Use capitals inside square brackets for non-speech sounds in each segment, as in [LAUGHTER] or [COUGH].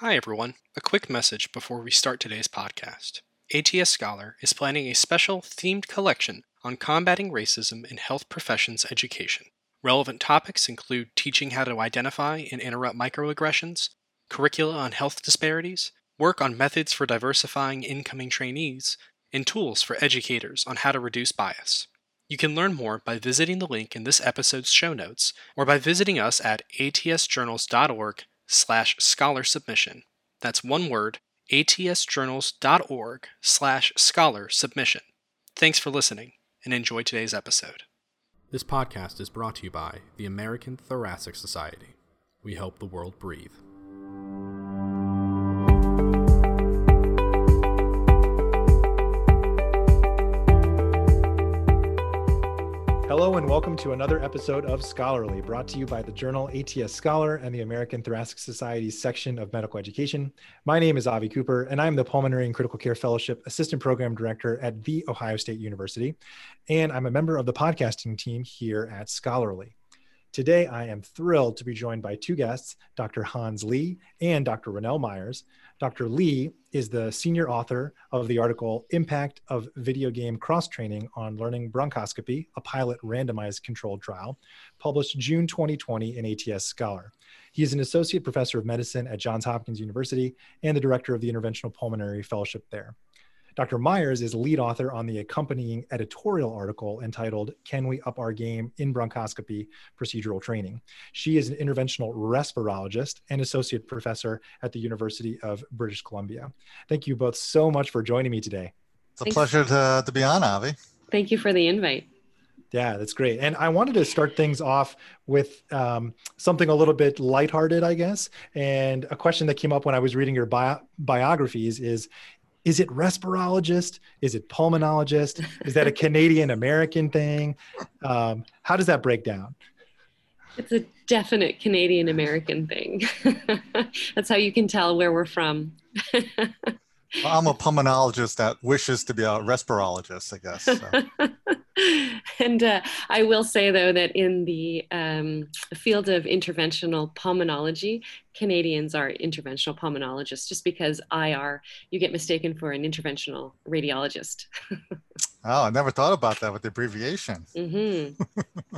Hi, everyone. A quick message before we start today's podcast. ATS Scholar is planning a special themed collection on combating racism in health professions education. Relevant topics include teaching how to identify and interrupt microaggressions, curricula on health disparities, work on methods for diversifying incoming trainees, and tools for educators on how to reduce bias. You can learn more by visiting the link in this episode's show notes or by visiting us at atsjournals.org slash scholar submission. That's one word, atsjournals.org slash scholar submission. Thanks for listening and enjoy today's episode. This podcast is brought to you by the American Thoracic Society. We help the world breathe. Hello, and welcome to another episode of Scholarly, brought to you by the journal ATS Scholar and the American Thoracic Society's section of medical education. My name is Avi Cooper, and I'm the Pulmonary and Critical Care Fellowship Assistant Program Director at The Ohio State University. And I'm a member of the podcasting team here at Scholarly. Today, I am thrilled to be joined by two guests, Dr. Hans Lee and Dr. Renelle Myers. Dr. Lee is the senior author of the article Impact of Video Game Cross Training on Learning Bronchoscopy, a pilot randomized controlled trial, published June 2020 in ATS Scholar. He is an associate professor of medicine at Johns Hopkins University and the director of the Interventional Pulmonary Fellowship there. Dr. Myers is lead author on the accompanying editorial article entitled Can We Up Our Game in Bronchoscopy Procedural Training? She is an interventional respirologist and associate professor at the University of British Columbia. Thank you both so much for joining me today. It's a Thanks. pleasure to, to be on, Avi. Thank you for the invite. Yeah, that's great. And I wanted to start things off with um, something a little bit lighthearted, I guess. And a question that came up when I was reading your bio- biographies is is it respirologist? Is it pulmonologist? Is that a [LAUGHS] Canadian American thing? Um, how does that break down? It's a definite Canadian American thing. [LAUGHS] That's how you can tell where we're from. [LAUGHS] I'm a pulmonologist that wishes to be a respirologist, I guess. So. [LAUGHS] and uh, I will say, though, that in the um, field of interventional pulmonology, Canadians are interventional pulmonologists just because IR, you get mistaken for an interventional radiologist. [LAUGHS] oh, I never thought about that with the abbreviation. Mm-hmm. [LAUGHS]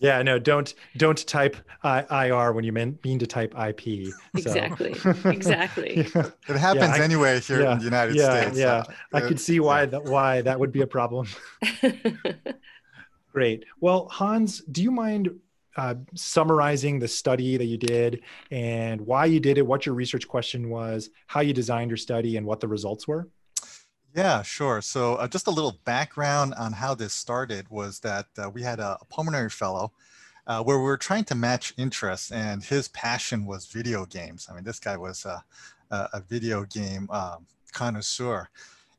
Yeah, no, don't don't type IR when you mean, mean to type IP. So. Exactly, [LAUGHS] exactly. yeah. It happens yeah, anyway here yeah, in the United yeah, States. Yeah, so I could see why that why that would be a problem. [LAUGHS] [LAUGHS] Great. Well, Hans, do you mind uh, summarizing the study that you did and why you did it, what your research question was, how you designed your study, and what the results were? Yeah, sure. So uh, just a little background on how this started was that uh, we had a, a pulmonary fellow uh, where we were trying to match interests and his passion was video games. I mean, this guy was a, a video game um, connoisseur.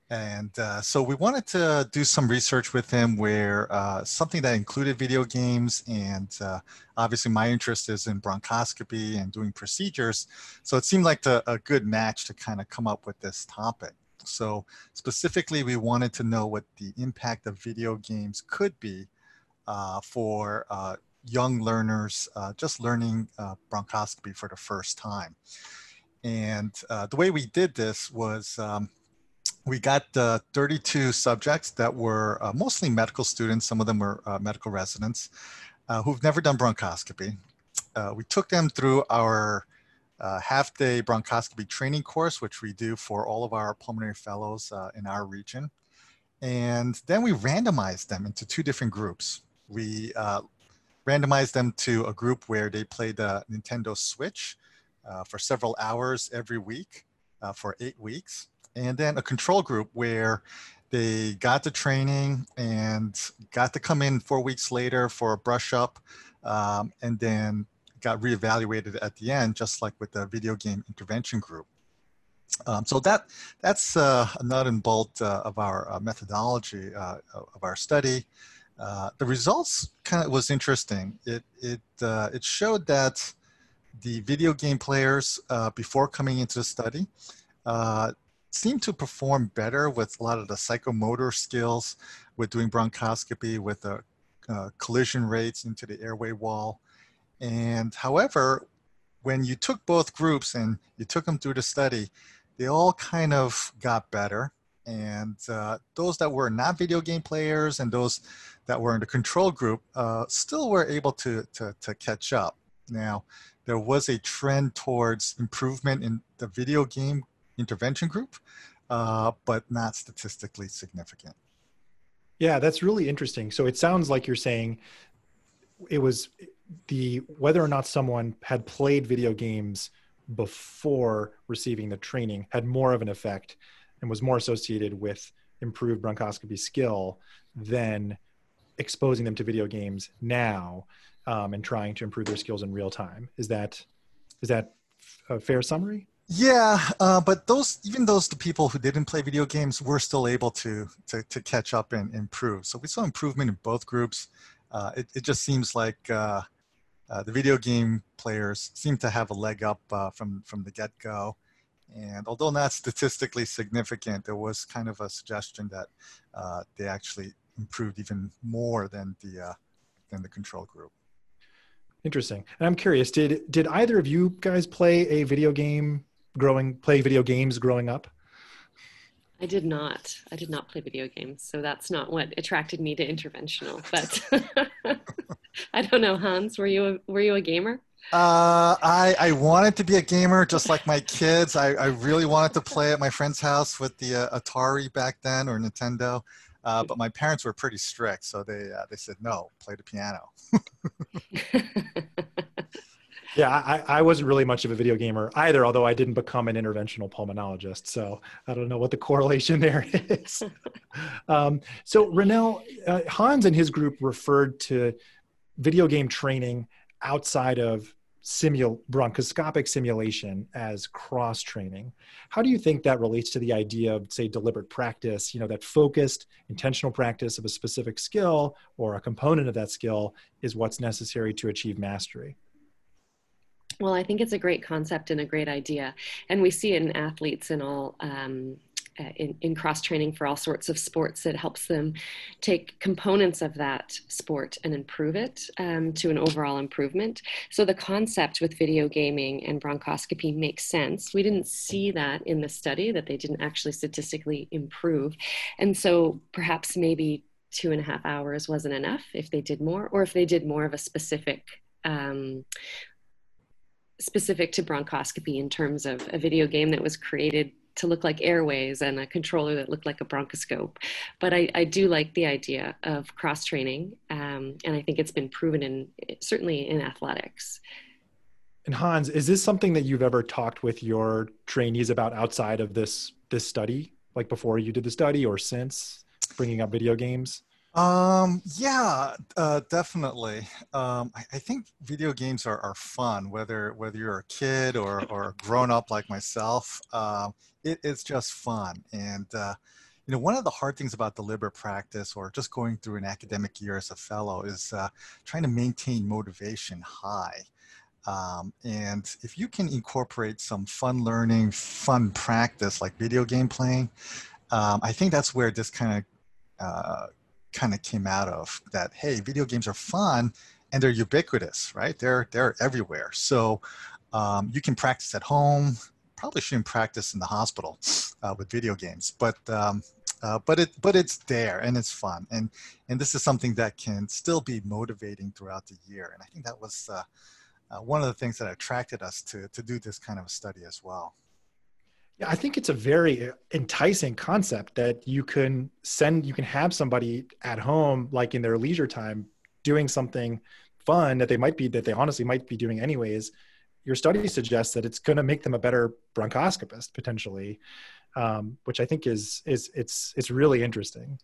And uh, so we wanted to do some research with him where uh, something that included video games and uh, obviously my interest is in bronchoscopy and doing procedures. So it seemed like the, a good match to kind of come up with this topic. So specifically, we wanted to know what the impact of video games could be uh, for uh, young learners uh, just learning uh, bronchoscopy for the first time. And uh, the way we did this was um, we got 32 subjects that were uh, mostly medical students. Some of them were medical residents who've never done bronchoscopy. we took them through our uh, half day bronchoscopy training course, which we do for all of our pulmonary fellows uh, in our region. And then we randomized them into two different groups. We uh, randomized them to a group where they played the Nintendo Switch uh, for several hours every week uh, for eight weeks. And then a control group where they got the training and got to come in four weeks later for a brush up um, and then got reevaluated at the end, just like with the video game intervention group. Um, so that that's uh, a nut and bolt uh, of our uh, methodology uh, of our study. Uh, the results kind of was interesting. It it uh, it showed that the video game players before coming into the study seemed to perform better with a lot of the psychomotor skills with doing bronchoscopy with the collision rates into the airway wall and however, when you took both groups and you took them through the study, they all kind of got better. And uh, those that were not video game players and those that were in the control group uh, still were able to, to, to catch up. Now, there was a trend towards improvement in the video game intervention group, uh, but not statistically significant. Yeah, that's really interesting. So it sounds like you're saying it was the whether or not someone had played video games before receiving the training had more of an effect and was more associated with improved bronchoscopy skill than exposing them to video games now um, and trying to improve their skills in real time. Is that is that a fair summary? Yeah, uh, but those even those the people who didn't play video games were still able to to, to catch up and improve. So we saw improvement in both groups. Uh, it, it just seems like uh, uh, the video game players seem to have a leg up uh, from from the get go. And although not statistically significant, there was kind of a suggestion that uh, they actually improved even more than the uh, than the control group. Interesting. And I'm curious, did did either of you guys play a video game growing play video games growing up? I did not. I did not play video games, so that's not what attracted me to interventional. But [LAUGHS] [LAUGHS] [LAUGHS] I don't know, Hans. Were you a, were you a gamer? Uh, I I wanted to be a gamer, just like my kids. I, I really wanted to play at my friend's house with the uh, Atari back then or Nintendo, uh, but my parents were pretty strict, so they uh, they said no, play the piano. [LAUGHS] Yeah, I, I wasn't really much of a video gamer either, although I didn't become an interventional pulmonologist. So I don't know what the correlation there [LAUGHS] is. um, so Renelle, uh, Hans and his group referred to video game training outside of simul- bronchoscopic simulation as cross training. How do you think that relates to the idea of, say, deliberate practice? You know, that focused, intentional practice of a specific skill or a component of that skill is what's necessary to achieve mastery. Well, I think it's a great concept and a great idea. And we see it in athletes in all. Um, in, in cross training for all sorts of sports It helps them take components of that sport and improve it um, to an overall improvement. So the concept with video gaming and bronchoscopy makes sense. We didn't see that in the study that they didn't actually statistically improve, and so perhaps maybe two and a half hours wasn't enough if they did more, or if they did more of a specific um, specific to bronchoscopy in terms of a video game that was created to look like airways and a controller that looked like a bronchoscope. But I, I do like the idea of cross training, um, and I think it's been proven in certainly in athletics. And Hans, is this something that you've ever talked with your trainees about outside of this this study, like before you did the study or since, bringing up video games? Um, yeah, uh, definitely. Um, I, I, think video games are, are fun, whether whether you're a kid or or a grown up like myself. Um, it, it's just fun, and uh, you know, one of the hard things about deliberate practice or just going through an academic year as a fellow is uh, trying to maintain motivation high. Um, and if you can incorporate some fun learning, fun practice like video game playing, um, I think that's where this kind of uh, kind of came out of that hey video games are fun and they're ubiquitous right? They're they're everywhere. So um, you can practice at home probably shouldn't practice in the hospital uh, with video games but um, uh, but it but it's there and it's fun. And and this is something that can still be motivating throughout the year. And i think that was uh, uh one of the things that attracted us to to do this kind of a study as well yeah, I think it's a very enticing concept that you can send, you can have somebody at home, like in their leisure time, doing something fun that they might be, that they honestly might be doing anyways. Your study suggests that it's going to make them a better bronchoscopist potentially, um, which I think is is it's it's really interesting.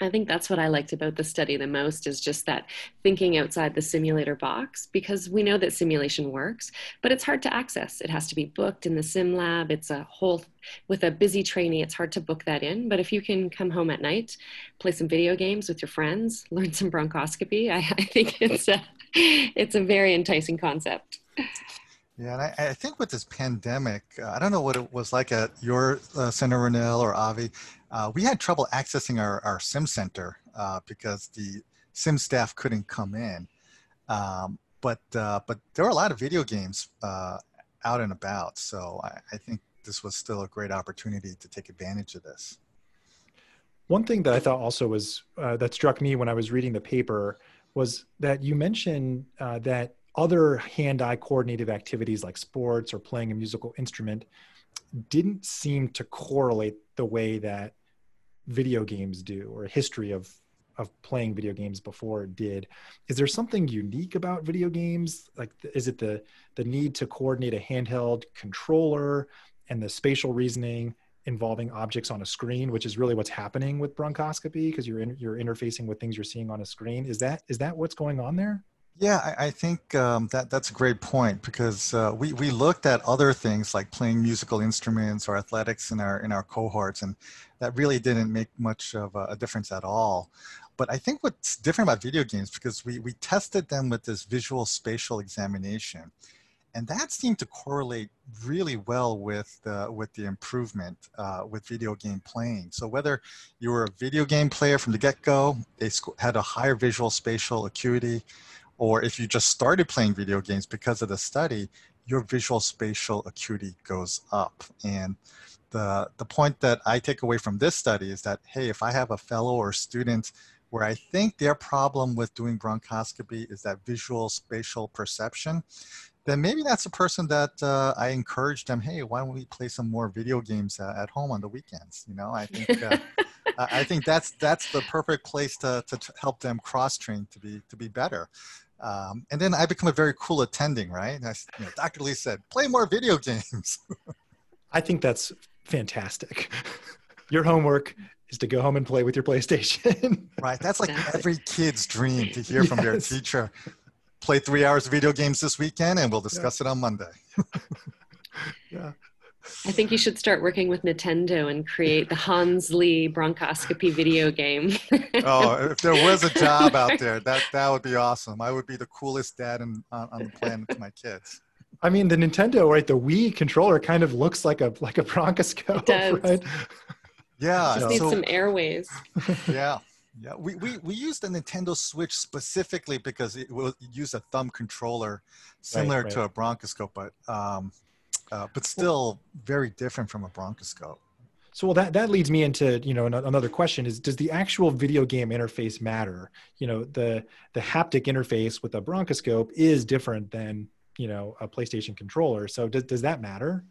I think that's what I liked about the study the most is just that thinking outside the simulator box because we know that simulation works, but it's hard to access. It has to be booked in the sim lab. It's a whole, with a busy trainee, it's hard to book that in. But if you can come home at night, play some video games with your friends, [LAUGHS] learn some bronchoscopy, I, I think it's a, it's a very enticing concept. Yeah, and I, I, think with this pandemic, uh, I don't know what it was like at your uh, center, Renelle or Avi. Uh, we had trouble accessing our, our sim center uh, because the sim staff couldn't come in. Um, but uh, but there were a lot of video games uh, out and about. So I, I think this was still a great opportunity to take advantage of this. One thing that I thought also was uh, that struck me when I was reading the paper was that you mentioned uh, that other hand-eye coordinative activities like sports or playing a musical instrument didn't seem to correlate the way that video games do or history of of playing video games before did. Is there something unique about video games? Like is it the the need to coordinate a handheld controller and the spatial reasoning involving objects on a screen which is really what's happening with bronchoscopy because you're in, you're interfacing with things you're seeing on a screen? Is that is that what's going on there yeah, I, I think um, that that's a great point because uh, we we looked at other things like playing musical instruments or athletics in our in our cohorts, and that really didn't make much of a, a difference at all. But I think what's different about video games because we we tested them with this visual spatial examination, and that seemed to correlate really well with the with the improvement uh, with video game playing. So whether you were a video game player from the get-go, they had a higher visual spatial acuity or if you just started playing video games because of the study, your visual spatial acuity goes up. And the, the point that I take away from this study is that, hey, if I have a fellow or student where I think their problem with doing bronchoscopy is that visual spatial perception, then maybe that's a person that uh, I encourage them, hey, why don't we play some more video games uh, at home on the weekends? You know, I think uh, [LAUGHS] I think that's that's the perfect place to, to help them cross train to be to be better. Um, and then I become a very cool attending, right? I, you know, Dr. Lee said, play more video [LAUGHS] games. I think that's fantastic. [LAUGHS] Your homework is to go home and play with your PlayStation. [LAUGHS] right. That's like every kid's dream to hear yes. from their teacher. Play three hours of video games this weekend and we'll discuss yeah. it on Monday. yeah. I think you should start working with Nintendo and create the Hans Lee bronchoscopy video game. [LAUGHS] oh, if there was a job out [LAUGHS] there, that that would be awesome. I would be the coolest dad in, on, on the planet to my kids. I mean, the Nintendo, right? The Wii controller kind of looks like a like a bronchoscope, it does. right? Yeah, just so, need some airways. [LAUGHS] Yeah. Yeah, we, we, we used the Nintendo Switch specifically because it will use a thumb controller similar right, right. to a bronchoscope, but um, uh, but still very different from a bronchoscope. So well, that that leads me into you know another question is does the actual video game interface matter? You know the the haptic interface with a bronchoscope is different than you know a PlayStation controller. So does does that matter?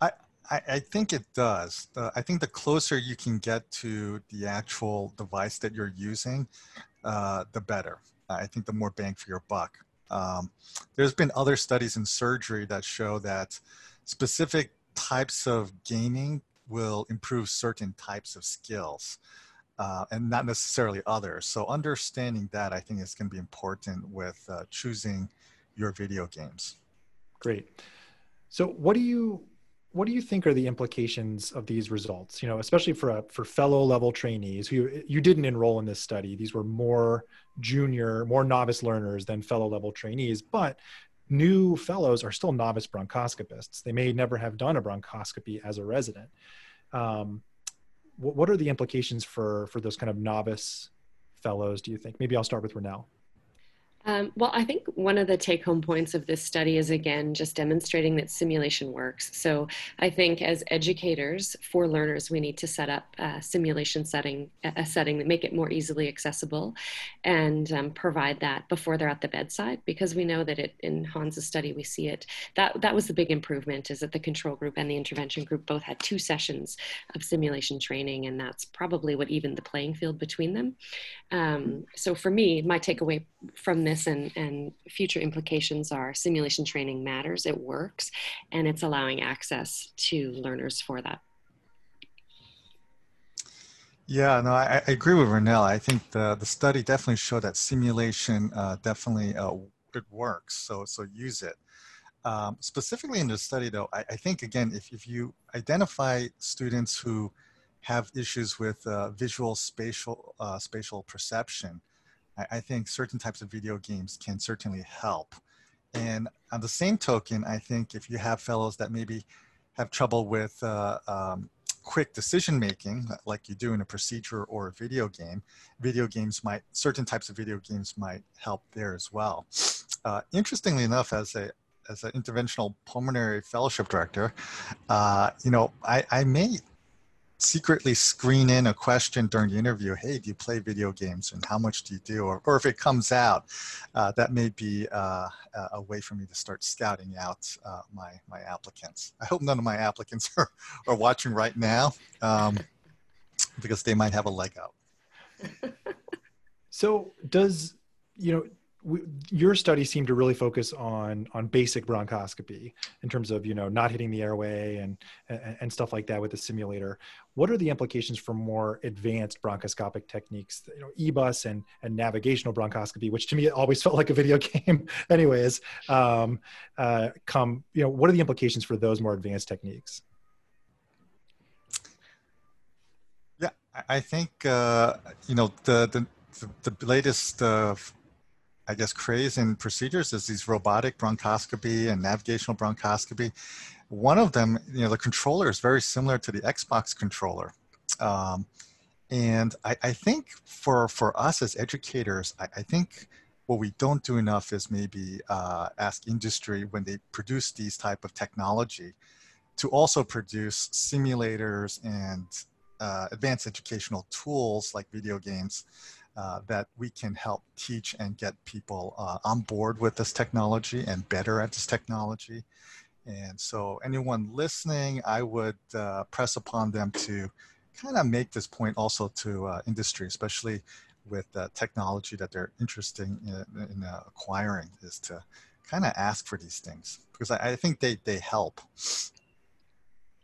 I I, I think it does. Uh, I think the closer you can get to the actual device that you're using, uh, the better. I think the more bang for your buck. Um, there's been other studies in surgery that show that specific types of gaming will improve certain types of skills uh, and not necessarily others. So understanding that I think is going to be important with uh, choosing your video games. Great. So what do you what do you think are the implications of these results? You know, especially for a, for fellow level trainees who you didn't enroll in this study. These were more junior, more novice learners than fellow level trainees, but new fellows are still novice bronchoscopists. They may never have done a bronchoscopy as a resident. Um, what, what are the implications for for those kind of novice fellows? Do you think? Maybe I'll start with Renelle. Um, well, I think one of the take home points of this study is again just demonstrating that simulation works. So I think as educators for learners, we need to set up a simulation setting, a setting that make it more easily accessible and um, provide that before they're at the bedside because we know that it, in Hans's study, we see it. That, that was the big improvement is that the control group and the intervention group both had two sessions of simulation training and that's probably what evened the playing field between them. Um, so for me, my takeaway from this and, and future implications are simulation training matters, it works, and it's allowing access to learners for that. Yeah, no, I, I agree with Renelle. I think the, the study definitely showed that simulation uh, definitely uh, it works. So so use it. Um, specifically in the study, though, I, I, think again, if, if you identify students who have issues with uh, visual spatial uh, spatial perception, I, I think certain types of video games can certainly help. And on the same token, I think if you have fellows that maybe have trouble with uh, um, quick decision making, like you do in a procedure or a video game, video games might, certain types of video games might help there as well. uh, interestingly enough, as a as an interventional pulmonary fellowship director, uh, you know, I, I may secretly screen in a question during the interview hey do you play video games and how much do you do? Or, or if it comes out uh, that may be uh, a way for me to start scouting out uh, my my applicants. I hope none of my applicants [LAUGHS] are, are watching right now um, because they might have a leg up. So does you know we, your study seemed to really focus on on basic bronchoscopy in terms of you know not hitting the airway and, and, and stuff like that with the simulator. What are the implications for more advanced bronchoscopic techniques, you know, EBUS and and navigational bronchoscopy, which to me always [LAUGHS] felt like a video game. [LAUGHS] Anyways, um, uh, come you know, what are the implications for those more advanced techniques? Yeah, I think uh, you know the the the latest uh, I guess, craze in procedures is these robotic bronchoscopy and navigational bronchoscopy. One of them, you know, the controller is very similar to the Xbox controller. Um, and I, I, think for, for us as educators, I, I, think what we don't do enough is maybe uh, ask industry when they produce these type of technology to also produce simulators and uh, advanced educational tools like video games uh, that we can help teach and get people uh, on board with this technology and better at this technology. And so anyone listening, I would uh, press upon them to kind of make this point also to uh, industry, especially with technology that they're interested in, in uh, acquiring is to kind of ask for these things because I, I think they, they help.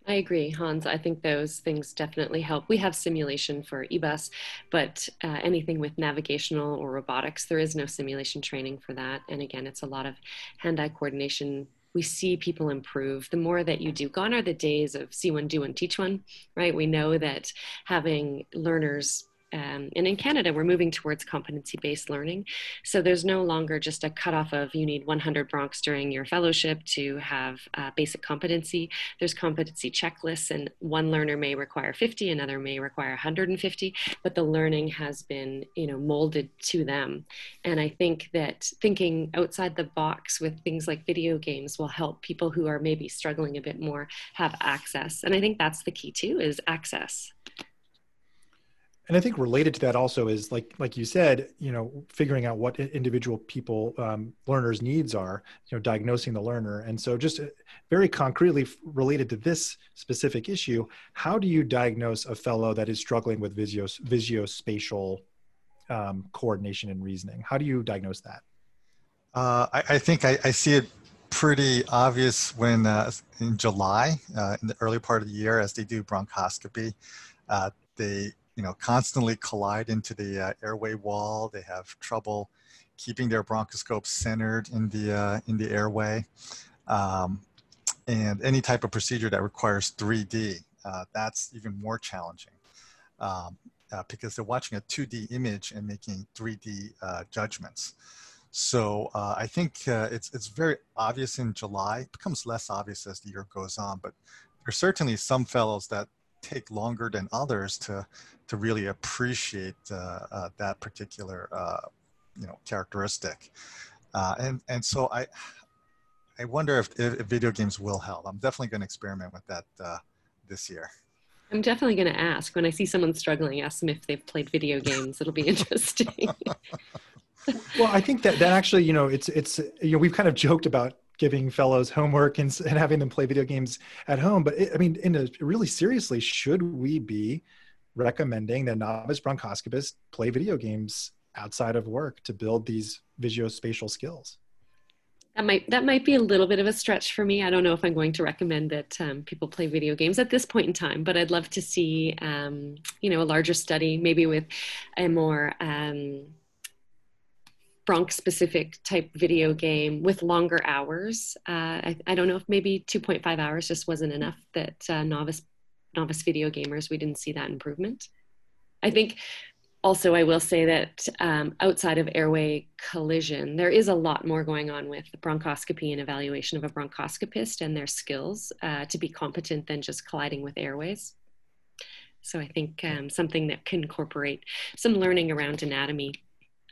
I agree, Hans. I think those things definitely help. We have simulation for EBUS, but uh, anything with navigational or robotics, there is no simulation training for that. And again, it's a lot of hand eye coordination. We see people improve. The more that you do, gone are the days of see one, do one, teach one, right? We know that having learners um, and in Canada, we're moving towards competency based learning. So there's no longer just a cutoff of you need 100 bronchs during your fellowship to have uh, basic competency. There's competency checklists, and one learner may require 50, another may require 150, but the learning has been you know molded to them. And I think that thinking outside the box with things like video games will help people who are maybe struggling a bit more have access. And I think that's the key too is access and I think related to that also is like like you said, you know, figuring out what individual people um, learners' needs are, you know, diagnosing the learner, and so just uh, very concretely related to this specific issue, how do you diagnose a fellow that is struggling with visio visuospatial um, coordination and reasoning? How do you diagnose that? Uh, I, I, think I, I, see it pretty obvious when uh, in July, uh, in the early part of the year, as they do bronchoscopy, uh, they you know, constantly collide into the uh, airway wall. They have trouble keeping their bronchoscope centered in the, uh, in the airway. Um, and any type of procedure that requires 3D, uh, that's even more challenging um, uh, because they're watching a 2D image and making 3D uh, judgments. So uh, I think it's, it's very obvious in July. It becomes less obvious as the year goes on, but there's certainly some fellows that take longer than others to to really appreciate uh, uh, that particular uh, you know characteristic. Uh, and and so I I wonder if, if, video games will help. I'm definitely going to experiment with that uh, this year. I'm definitely going to ask when I see someone struggling. Ask them if they've played video games. It'll be [LAUGHS] interesting. well, I think that that actually, you know, it's it's you know we've kind of joked about giving fellows homework and, and having them play video games at home. But it, I mean, in a, really seriously, should we be recommending that novice bronchoscopists play video games outside of work to build these visuospatial skills? That might that might be a little bit of a stretch for me. I don't know if I'm going to recommend that um, people play video games at this point in time, but I'd love to see um, you know a larger study, maybe with a more um, bronch specific type video game with longer hours. Uh, I, I, don't know if maybe 2.5 hours just wasn't enough that uh, novice novice video gamers we didn't see that improvement. I think also I will say that um, outside of airway collision, there is a lot more going on with bronchoscopy and evaluation of a bronchoscopist and their skills uh, to be competent than just colliding with airways. So I think um, something that can incorporate some learning around anatomy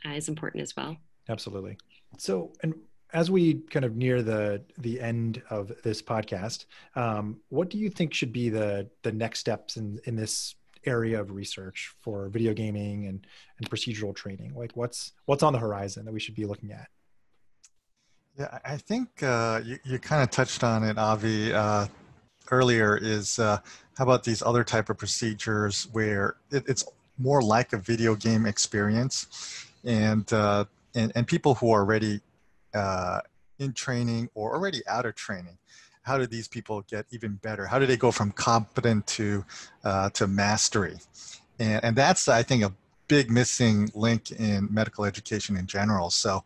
is important as well. Absolutely. So, and as we kind of near the the end of this podcast, um, what do you think should be the the next steps in in this area of research for video gaming and and procedural training? Like, what's what's on the horizon that we should be looking at? Yeah, I think uh, you you kind of touched on it, Avi. Uh, earlier is uh, how about these other type of procedures where it, it's more like a video game experience and uh, and, and people who are already uh, in training or already out of training how do these people get even better? How do they go from competent to uh, to mastery? And, and that's i think a big missing link in medical education in general. So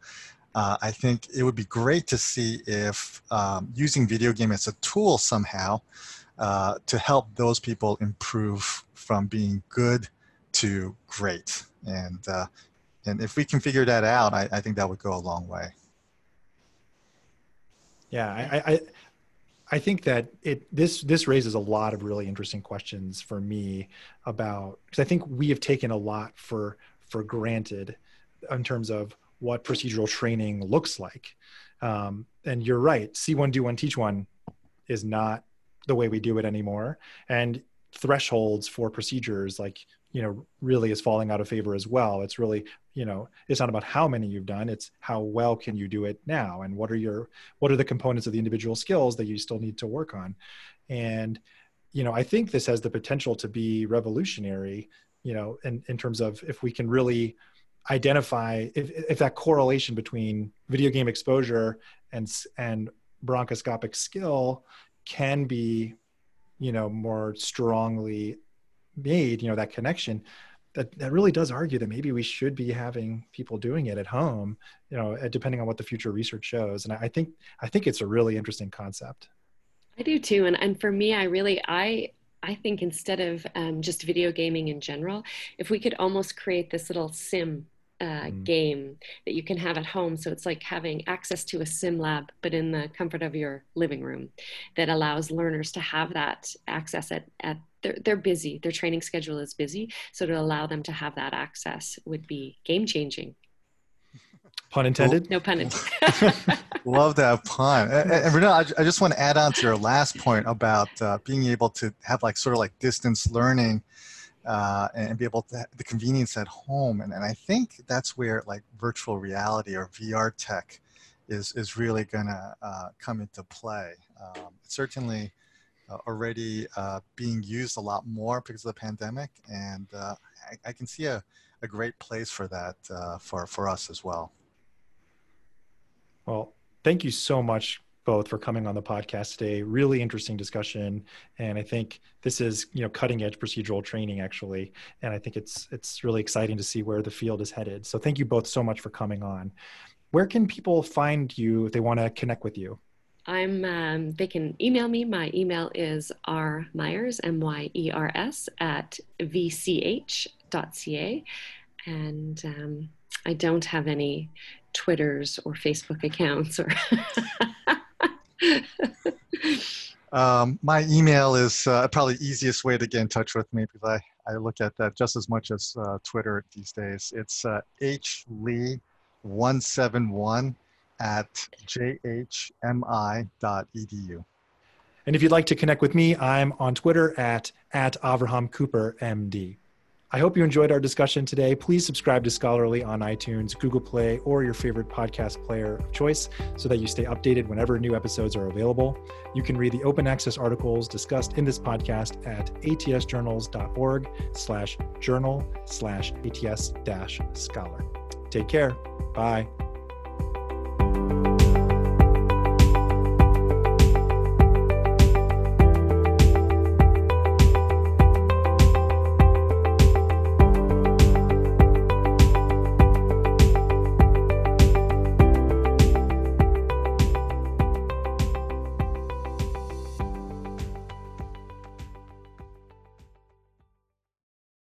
uh, I think it would be great to see if um, using video game as a tool somehow uh, to help those people improve from being good to great. And uh, and if we can figure that out, I, I think that would go a long way. Yeah, I, I I think that it this this raises a lot of really interesting questions for me about because I think we have taken a lot for for granted in terms of what procedural training looks like. Um, and you're right, see one, do one, teach one is not the way we do it anymore. And thresholds for procedures like you know really is falling out of favor as well. It's really you know it's not about how many you've done it's how well can you do it now? And what are your what are the components of the individual skills that you still need to work on? And you know i think this has the potential to be revolutionary you know in, in terms of if we can really identify if, if that correlation between video game exposure and and bronchoscopic skill can be you know more strongly made you know that connection that that really does argue that maybe we should be having people doing it at home you know depending on what the future research shows. And i think i think it's a really interesting concept. I do too. And and for me i really i I think instead of um, just video gaming in general, if we could almost create this little sim uh, mm. game that you can have at home. So it's like having access to a sim lab, but in the comfort of your living room that allows learners to have that access at, at they're, they're busy, their training schedule is busy. So to allow them to have that access would be game changing. Pun intended? No pun intended. [LAUGHS] Love that pun. And, and Renee, I, I, just want to add on to your last point about uh, being able to have like sort of like distance learning uh, and be able to the convenience at home. And, and I think that's where like virtual reality or VR tech is, is really to uh, come into play. Um, certainly uh, already uh, being used a lot more because of the pandemic. And uh, I, I, can see a, a great place for that uh, for, for us as well. Well, thank you so much, both for coming on the podcast today. Really interesting discussion, and I think this is you know cutting edge procedural training actually, and I think it's it's really exciting to see where the field is headed. So thank you both so much for coming on. Where can people find you if they want to connect with you? I'm. Um, they can email me. My email is r myers m y e r s at vch.ca, and um, I don't have any Twitters or Facebook accounts or. [LAUGHS] um, my email is uh, probably easiest way to get in touch with me because I, I look at that just as much as uh, Twitter these days. It's uh, hlee171 at jhmi.edu. And if you'd like to connect with me, I'm on Twitter at, at Avraham Cooper, MD. I hope you enjoyed our discussion today. Please subscribe to Scholarly on iTunes, Google Play, or your favorite podcast player of choice so that you stay updated whenever new episodes are available. You can read the open access articles discussed in this podcast at atsjournals.org slash journal slash ats dash scholar. Take care. Bye.